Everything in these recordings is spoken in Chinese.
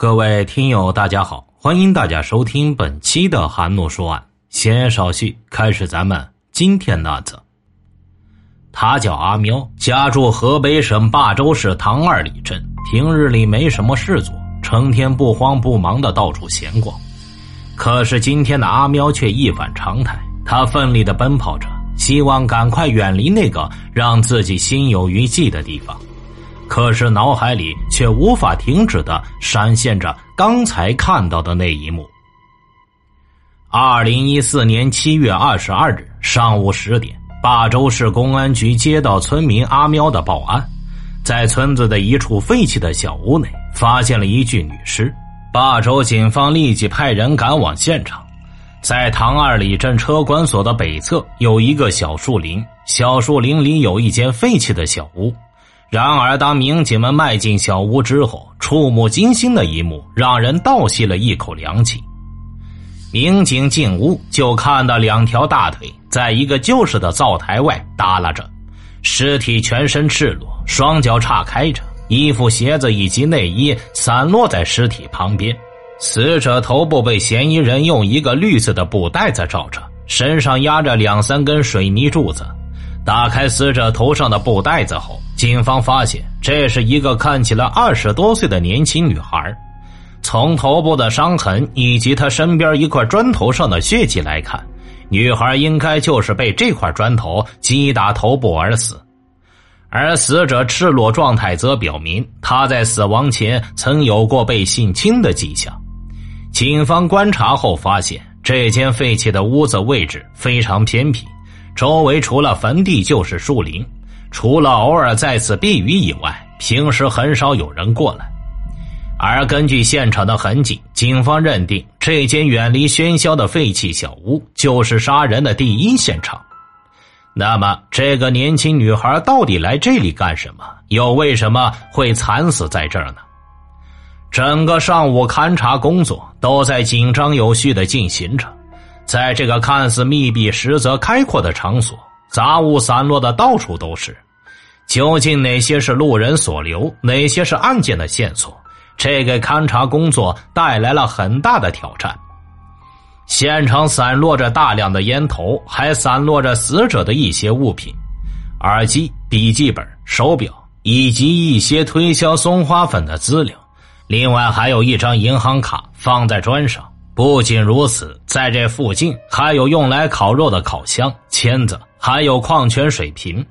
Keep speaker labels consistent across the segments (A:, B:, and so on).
A: 各位听友，大家好，欢迎大家收听本期的韩诺说案。闲言少叙，开始咱们今天的案子。他叫阿喵，家住河北省霸州市唐二里镇。平日里没什么事做，成天不慌不忙的到处闲逛。可是今天的阿喵却一反常态，他奋力的奔跑着，希望赶快远离那个让自己心有余悸的地方。可是脑海里却无法停止的闪现着刚才看到的那一幕。二零一四年七月二十二日上午十点，霸州市公安局接到村民阿喵的报案，在村子的一处废弃的小屋内发现了一具女尸。霸州警方立即派人赶往现场，在唐二里镇车管所的北侧有一个小树林，小树林里有一间废弃的小屋。然而，当民警们迈进小屋之后，触目惊心的一幕让人倒吸了一口凉气。民警进屋就看到两条大腿在一个旧式的灶台外耷拉着，尸体全身赤裸，双脚岔开着，衣服、鞋子以及内衣散落在尸体旁边。死者头部被嫌疑人用一个绿色的布袋子罩着，身上压着两三根水泥柱子。打开死者头上的布袋子后，警方发现这是一个看起来二十多岁的年轻女孩。从头部的伤痕以及她身边一块砖头上的血迹来看，女孩应该就是被这块砖头击打头部而死。而死者赤裸状态则表明她在死亡前曾有过被性侵的迹象。警方观察后发现，这间废弃的屋子位置非常偏僻。周围除了坟地就是树林，除了偶尔在此避雨以外，平时很少有人过来。而根据现场的痕迹，警方认定这间远离喧嚣的废弃小屋就是杀人的第一现场。那么，这个年轻女孩到底来这里干什么？又为什么会惨死在这儿呢？整个上午勘查工作都在紧张有序的进行着。在这个看似密闭实则开阔的场所，杂物散落的到处都是。究竟哪些是路人所留，哪些是案件的线索？这给勘查工作带来了很大的挑战。现场散落着大量的烟头，还散落着死者的一些物品：耳机、笔记本、手表，以及一些推销松花粉的资料。另外，还有一张银行卡放在砖上。不仅如此，在这附近还有用来烤肉的烤箱、签子，还有矿泉水瓶。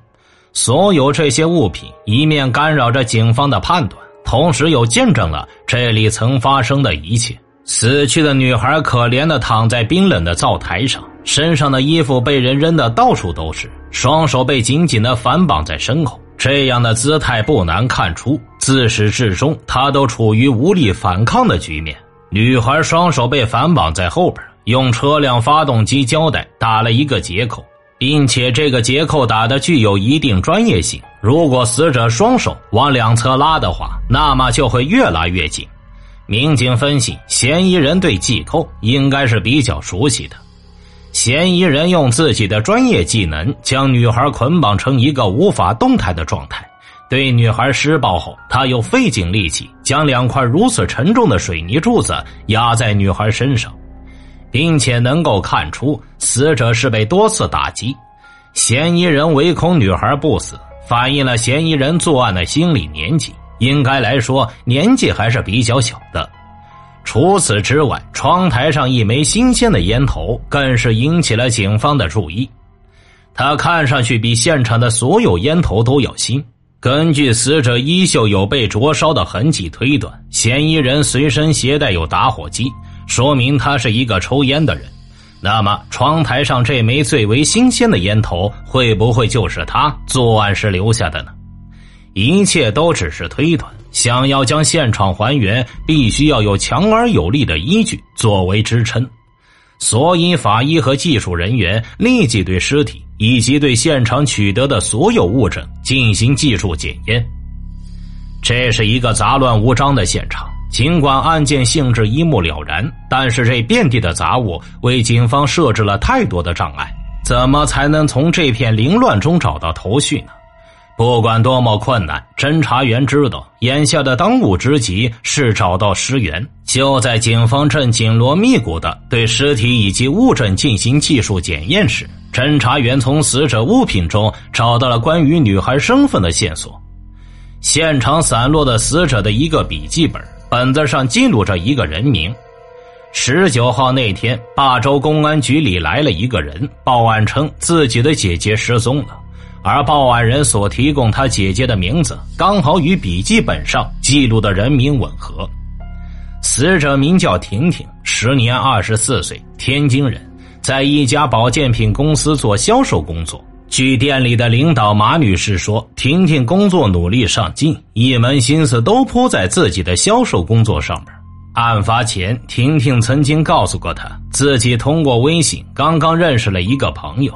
A: 所有这些物品一面干扰着警方的判断，同时又见证了这里曾发生的一切。死去的女孩可怜的躺在冰冷的灶台上，身上的衣服被人扔的到处都是，双手被紧紧的反绑在身后。这样的姿态不难看出，自始至终她都处于无力反抗的局面。女孩双手被反绑在后边，用车辆发动机胶带打了一个结扣，并且这个结扣打的具有一定专业性。如果死者双手往两侧拉的话，那么就会越拉越紧。民警分析，嫌疑人对系扣应该是比较熟悉的。嫌疑人用自己的专业技能将女孩捆绑成一个无法动弹的状态。对女孩施暴后，他又费尽力气将两块如此沉重的水泥柱子压在女孩身上，并且能够看出死者是被多次打击。嫌疑人唯恐女孩不死，反映了嫌疑人作案的心理年纪，应该来说年纪还是比较小的。除此之外，窗台上一枚新鲜的烟头更是引起了警方的注意，它看上去比现场的所有烟头都要新。根据死者衣袖有被灼烧的痕迹推断，嫌疑人随身携带有打火机，说明他是一个抽烟的人。那么，窗台上这枚最为新鲜的烟头，会不会就是他作案时留下的呢？一切都只是推断。想要将现场还原，必须要有强而有力的依据作为支撑。所以，法医和技术人员立即对尸体以及对现场取得的所有物证进行技术检验。这是一个杂乱无章的现场，尽管案件性质一目了然，但是这遍地的杂物为警方设置了太多的障碍。怎么才能从这片凌乱中找到头绪呢？不管多么困难，侦查员知道眼下的当务之急是找到尸源。就在警方正紧锣密鼓的对尸体以及物证进行技术检验时，侦查员从死者物品中找到了关于女孩身份的线索。现场散落的死者的一个笔记本，本子上记录着一个人名。十九号那天，霸州公安局里来了一个人，报案称自己的姐姐失踪了。而报案人所提供他姐姐的名字，刚好与笔记本上记录的人名吻合。死者名叫婷婷，时年二十四岁，天津人，在一家保健品公司做销售工作。据店里的领导马女士说，婷婷工作努力上进，一门心思都扑在自己的销售工作上面。案发前，婷婷曾经告诉过他，自己通过微信刚刚认识了一个朋友。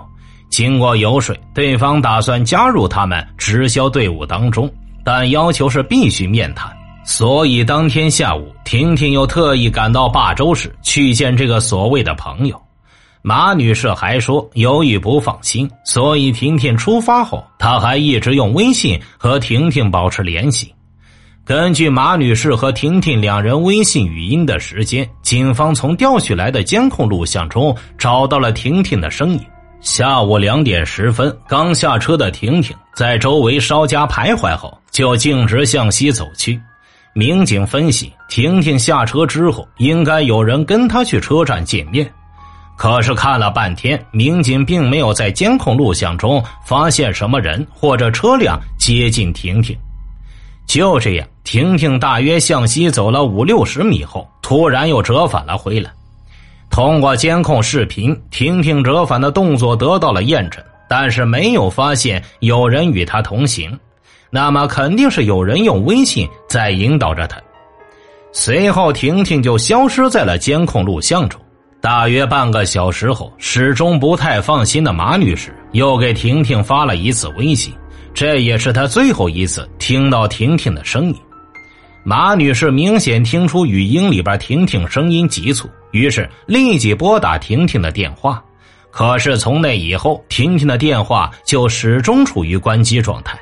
A: 经过游说，对方打算加入他们直销队伍当中，但要求是必须面谈。所以当天下午，婷婷又特意赶到霸州市去见这个所谓的朋友。马女士还说，由于不放心，所以婷婷出发后，她还一直用微信和婷婷保持联系。根据马女士和婷婷两人微信语音的时间，警方从调取来的监控录像中找到了婷婷的身影。下午两点十分，刚下车的婷婷在周围稍加徘徊后，就径直向西走去。民警分析，婷婷下车之后，应该有人跟她去车站见面。可是看了半天，民警并没有在监控录像中发现什么人或者车辆接近婷婷。就这样，婷婷大约向西走了五六十米后，突然又折返了回来。通过监控视频，婷婷折返的动作得到了验证，但是没有发现有人与她同行，那么肯定是有人用微信在引导着她。随后，婷婷就消失在了监控录像中。大约半个小时后，始终不太放心的马女士又给婷婷发了一次微信，这也是她最后一次听到婷婷的声音。马女士明显听出语音里边婷婷声音急促。于是立即拨打婷婷的电话，可是从那以后，婷婷的电话就始终处于关机状态，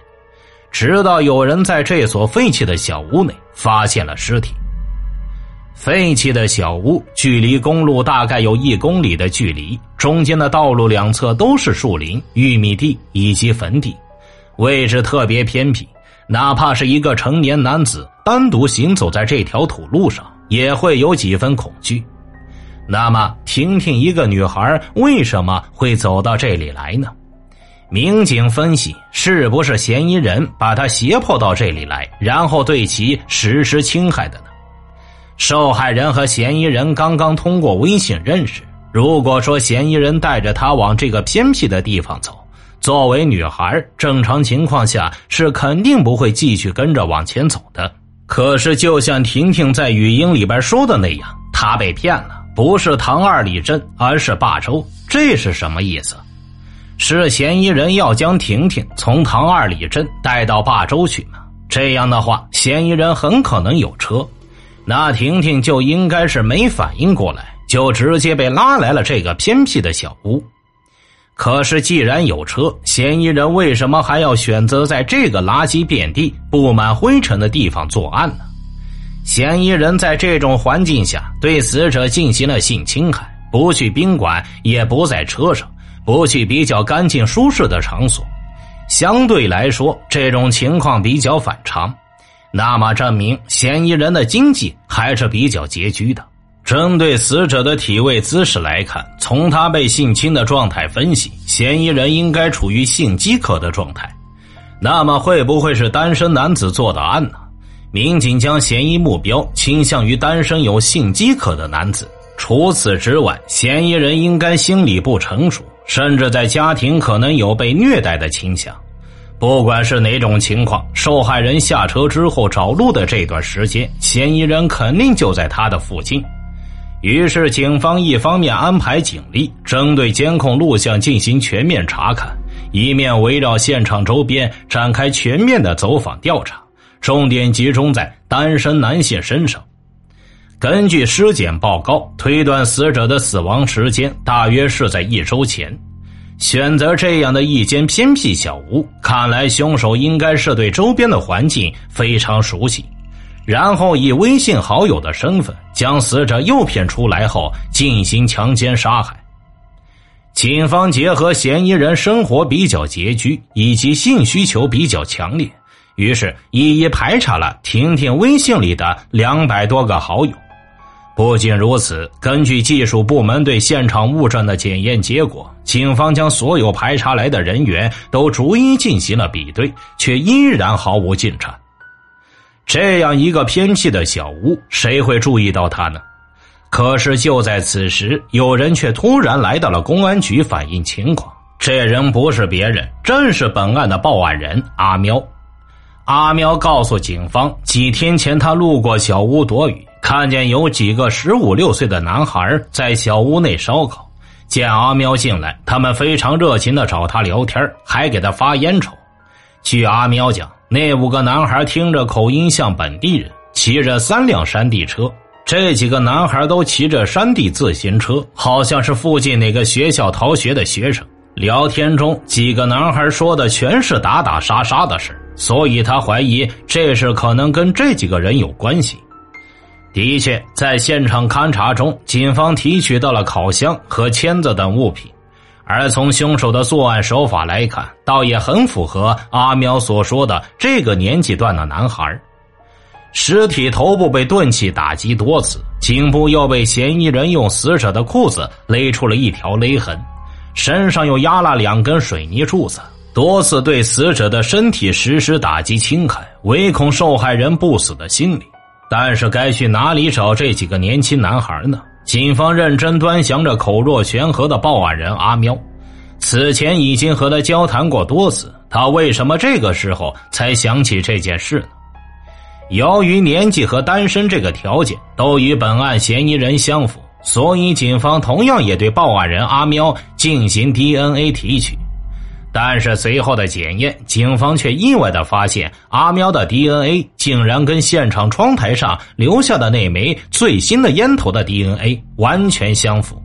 A: 直到有人在这所废弃的小屋内发现了尸体。废弃的小屋距离公路大概有一公里的距离，中间的道路两侧都是树林、玉米地以及坟地，位置特别偏僻，哪怕是一个成年男子单独行走在这条土路上，也会有几分恐惧。那么，婷婷一个女孩为什么会走到这里来呢？民警分析，是不是嫌疑人把她胁迫到这里来，然后对其实施侵害的呢？受害人和嫌疑人刚刚通过微信认识。如果说嫌疑人带着她往这个偏僻的地方走，作为女孩，正常情况下是肯定不会继续跟着往前走的。可是，就像婷婷在语音里边说的那样，她被骗了。不是唐二里镇，而是霸州，这是什么意思？是嫌疑人要将婷婷从唐二里镇带到霸州去吗？这样的话，嫌疑人很可能有车，那婷婷就应该是没反应过来，就直接被拉来了这个偏僻的小屋。可是，既然有车，嫌疑人为什么还要选择在这个垃圾遍地、布满灰尘的地方作案呢？嫌疑人在这种环境下对死者进行了性侵害，不去宾馆，也不在车上，不去比较干净舒适的场所，相对来说，这种情况比较反常。那么，证明嫌疑人的经济还是比较拮据的。针对死者的体位姿势来看，从他被性侵的状态分析，嫌疑人应该处于性饥渴的状态。那么，会不会是单身男子做的案呢？民警将嫌疑目标倾向于单身有性饥渴的男子。除此之外，嫌疑人应该心理不成熟，甚至在家庭可能有被虐待的倾向。不管是哪种情况，受害人下车之后找路的这段时间，嫌疑人肯定就在他的附近。于是，警方一方面安排警力针对监控录像进行全面查看，一面围绕现场周边展开全面的走访调查。重点集中在单身男性身上。根据尸检报告推断，死者的死亡时间大约是在一周前。选择这样的一间偏僻小屋，看来凶手应该是对周边的环境非常熟悉。然后以微信好友的身份将死者诱骗出来后进行强奸杀害。警方结合嫌疑人生活比较拮据以及性需求比较强烈，于是一一排查了婷婷微信里的两百多个好友。不仅如此，根据技术部门对现场物证的检验结果，警方将所有排查来的人员都逐一进行了比对，却依然毫无进展。这样一个偏僻的小屋，谁会注意到他呢？可是就在此时，有人却突然来到了公安局反映情况。这人不是别人，正是本案的报案人阿喵。阿喵告诉警方，几天前他路过小屋躲雨。看见有几个十五六岁的男孩在小屋内烧烤，见阿喵进来，他们非常热情的找他聊天，还给他发烟抽。据阿喵讲，那五个男孩听着口音像本地人，骑着三辆山地车。这几个男孩都骑着山地自行车，好像是附近哪个学校逃学的学生。聊天中，几个男孩说的全是打打杀杀的事，所以他怀疑这事可能跟这几个人有关系。的确，在现场勘查中，警方提取到了烤箱和签子等物品，而从凶手的作案手法来看，倒也很符合阿喵所说的这个年纪段的男孩。尸体头部被钝器打击多次，颈部又被嫌疑人用死者的裤子勒出了一条勒痕，身上又压了两根水泥柱子，多次对死者的身体实施打击侵害，唯恐受害人不死的心理。但是该去哪里找这几个年轻男孩呢？警方认真端详着口若悬河的报案人阿喵，此前已经和他交谈过多次，他为什么这个时候才想起这件事呢？由于年纪和单身这个条件都与本案嫌疑人相符，所以警方同样也对报案人阿喵进行 DNA 提取。但是随后的检验，警方却意外的发现，阿喵的 DNA 竟然跟现场窗台上留下的那枚最新的烟头的 DNA 完全相符。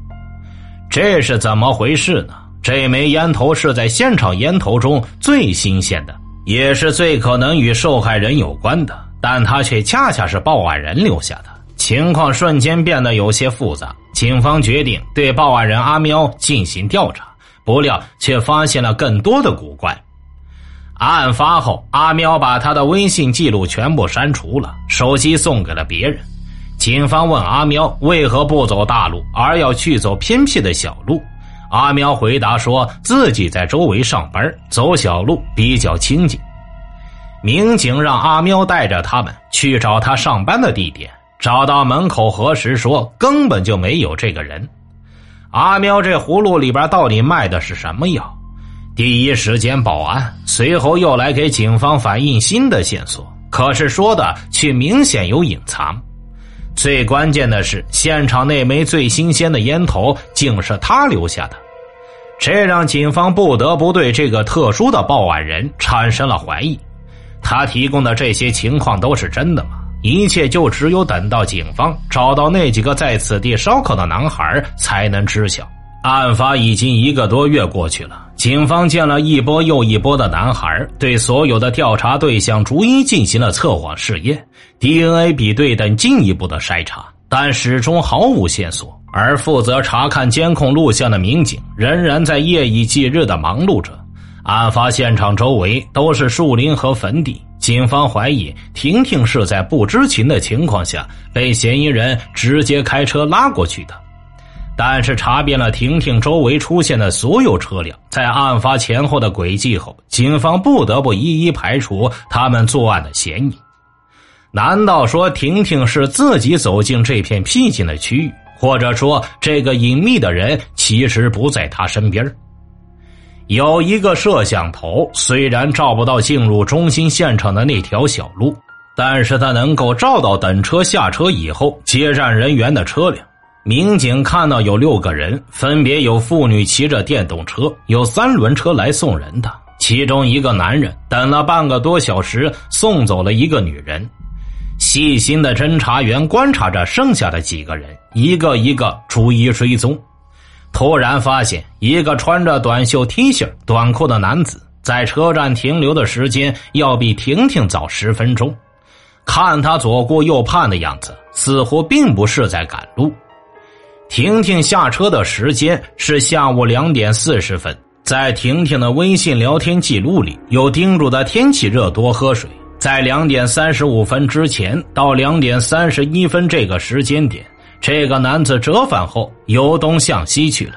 A: 这是怎么回事呢？这枚烟头是在现场烟头中最新鲜的，也是最可能与受害人有关的，但它却恰恰是报案人留下的。情况瞬间变得有些复杂，警方决定对报案人阿喵进行调查。不料却发现了更多的古怪。案发后，阿喵把他的微信记录全部删除了，手机送给了别人。警方问阿喵为何不走大路，而要去走偏僻的小路。阿喵回答说自己在周围上班，走小路比较清静。民警让阿喵带着他们去找他上班的地点，找到门口核实，说根本就没有这个人。阿喵，这葫芦里边到底卖的是什么药？第一时间报案，随后又来给警方反映新的线索，可是说的却明显有隐藏。最关键的是，现场那枚最新鲜的烟头竟是他留下的，这让警方不得不对这个特殊的报案人产生了怀疑。他提供的这些情况都是真的吗？一切就只有等到警方找到那几个在此地烧烤的男孩才能知晓。案发已经一个多月过去了，警方见了一波又一波的男孩，对所有的调查对象逐一进行了测谎试验、DNA 比对等进一步的筛查，但始终毫无线索。而负责查看监控录像的民警仍然在夜以继日的忙碌着。案发现场周围都是树林和坟地。警方怀疑婷婷是在不知情的情况下被嫌疑人直接开车拉过去的，但是查遍了婷婷周围出现的所有车辆在案发前后的轨迹后，警方不得不一一排除他们作案的嫌疑。难道说婷婷是自己走进这片僻静的区域，或者说这个隐秘的人其实不在她身边？有一个摄像头，虽然照不到进入中心现场的那条小路，但是它能够照到等车下车以后接站人员的车辆。民警看到有六个人，分别有妇女骑着电动车，有三轮车来送人的。其中一个男人等了半个多小时，送走了一个女人。细心的侦查员观察着剩下的几个人，一个一个逐一追踪。突然发现一个穿着短袖 T 恤、短裤的男子在车站停留的时间要比婷婷早十分钟。看他左顾右盼的样子，似乎并不是在赶路。婷婷下车的时间是下午两点四十分，在婷婷的微信聊天记录里有叮嘱的天气热多喝水。在两点三十五分之前到两点三十一分这个时间点，这个男子折返后由东向西去了。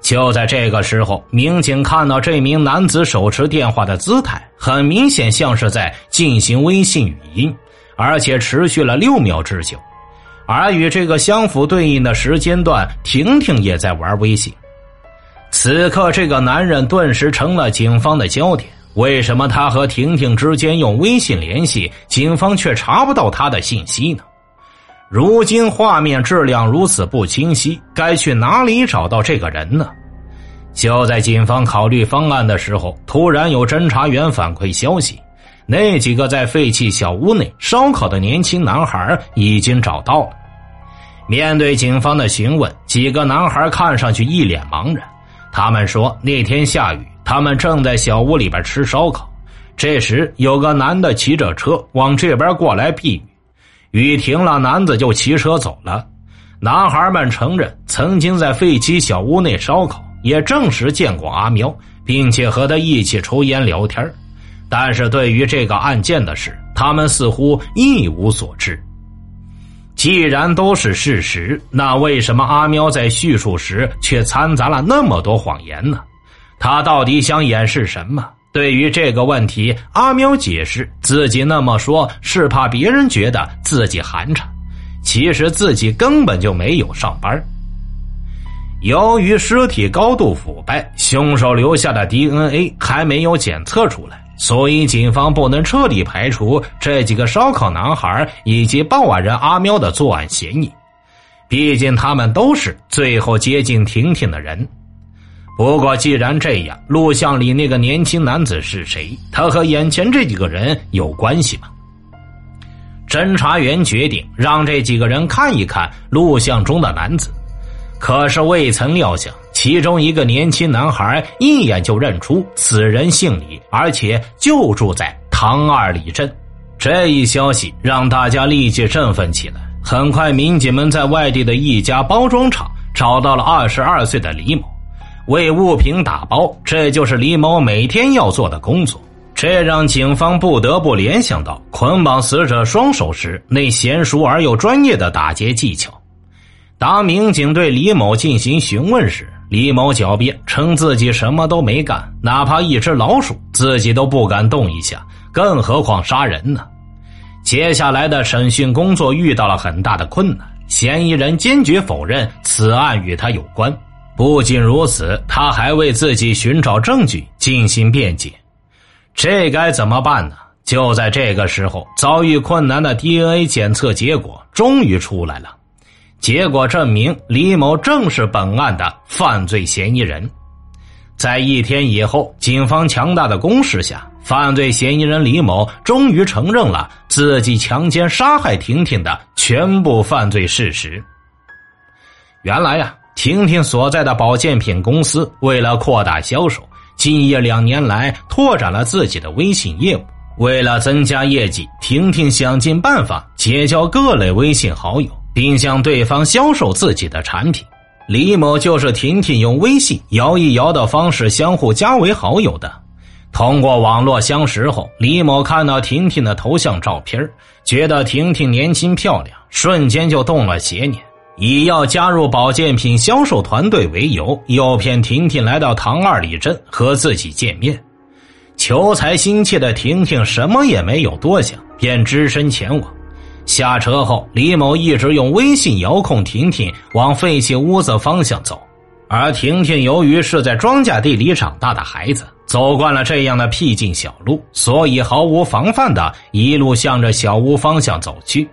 A: 就在这个时候，民警看到这名男子手持电话的姿态，很明显像是在进行微信语音，而且持续了六秒之久。而与这个相符对应的时间段，婷婷也在玩微信。此刻，这个男人顿时成了警方的焦点。为什么他和婷婷之间用微信联系，警方却查不到他的信息呢？如今画面质量如此不清晰，该去哪里找到这个人呢？就在警方考虑方案的时候，突然有侦查员反馈消息，那几个在废弃小屋内烧烤的年轻男孩已经找到了。面对警方的询问，几个男孩看上去一脸茫然。他们说那天下雨。他们正在小屋里边吃烧烤，这时有个男的骑着车往这边过来避雨，雨停了，男子就骑车走了。男孩们承认曾经在废弃小屋内烧烤，也证实见过阿喵，并且和他一起抽烟聊天但是对于这个案件的事，他们似乎一无所知。既然都是事实，那为什么阿喵在叙述时却掺杂了那么多谎言呢？他到底想掩饰什么？对于这个问题，阿喵解释自己那么说，是怕别人觉得自己寒碜。其实自己根本就没有上班。由于尸体高度腐败，凶手留下的 DNA 还没有检测出来，所以警方不能彻底排除这几个烧烤男孩以及报案人阿喵的作案嫌疑。毕竟他们都是最后接近婷婷的人。不过，既然这样，录像里那个年轻男子是谁？他和眼前这几个人有关系吗？侦查员决定让这几个人看一看录像中的男子，可是未曾料想，其中一个年轻男孩一眼就认出此人姓李，而且就住在唐二里镇。这一消息让大家立即振奋起来。很快，民警们在外地的一家包装厂找到了二十二岁的李某。为物品打包，这就是李某每天要做的工作。这让警方不得不联想到捆绑死者双手时那娴熟而又专业的打劫技巧。当民警对李某进行询问时，李某狡辩称自己什么都没干，哪怕一只老鼠自己都不敢动一下，更何况杀人呢？接下来的审讯工作遇到了很大的困难，嫌疑人坚决否认此案与他有关。不仅如此，他还为自己寻找证据进行辩解，这该怎么办呢？就在这个时候，遭遇困难的 DNA 检测结果终于出来了，结果证明李某正是本案的犯罪嫌疑人。在一天以后，警方强大的攻势下，犯罪嫌疑人李某终于承认了自己强奸、杀害婷婷的全部犯罪事实。原来呀。婷婷所在的保健品公司为了扩大销售，近一两年来拓展了自己的微信业务。为了增加业绩，婷婷想尽办法结交各类微信好友，并向对方销售自己的产品。李某就是婷婷用微信摇一摇的方式相互加为好友的。通过网络相识后，李某看到婷婷的头像照片，觉得婷婷年轻漂亮，瞬间就动了邪念。以要加入保健品销售团队为由，诱骗婷婷来到唐二里镇和自己见面。求财心切的婷婷什么也没有多想，便只身前往。下车后，李某一直用微信遥控婷婷往废弃屋子方向走。而婷婷由于是在庄稼地里长大的孩子，走惯了这样的僻静小路，所以毫无防范的一路向着小屋方向走去。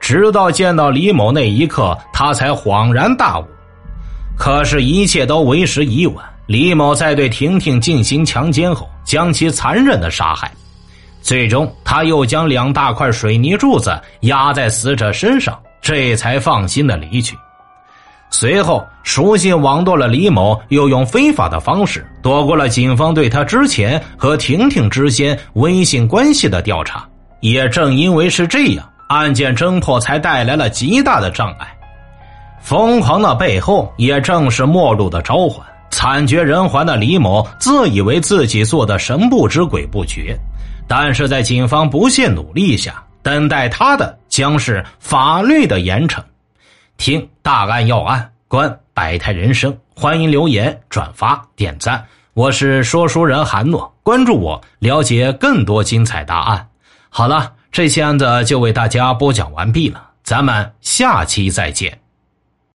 A: 直到见到李某那一刻，他才恍然大悟。可是，一切都为时已晚。李某在对婷婷进行强奸后，将其残忍的杀害，最终他又将两大块水泥柱子压在死者身上，这才放心的离去。随后，书信网络了李某，又用非法的方式躲过了警方对他之前和婷婷之间微信关系的调查。也正因为是这样，案件侦破才带来了极大的障碍。疯狂的背后，也正是末路的召唤。惨绝人寰的李某自以为自己做的神不知鬼不觉，但是在警方不懈努力下，等待他的将是法律的严惩。听大案要案，观百态人生，欢迎留言、转发、点赞。我是说书人韩诺，关注我，了解更多精彩答案。好了，这期案子就为大家播讲完毕了，咱们下期再见。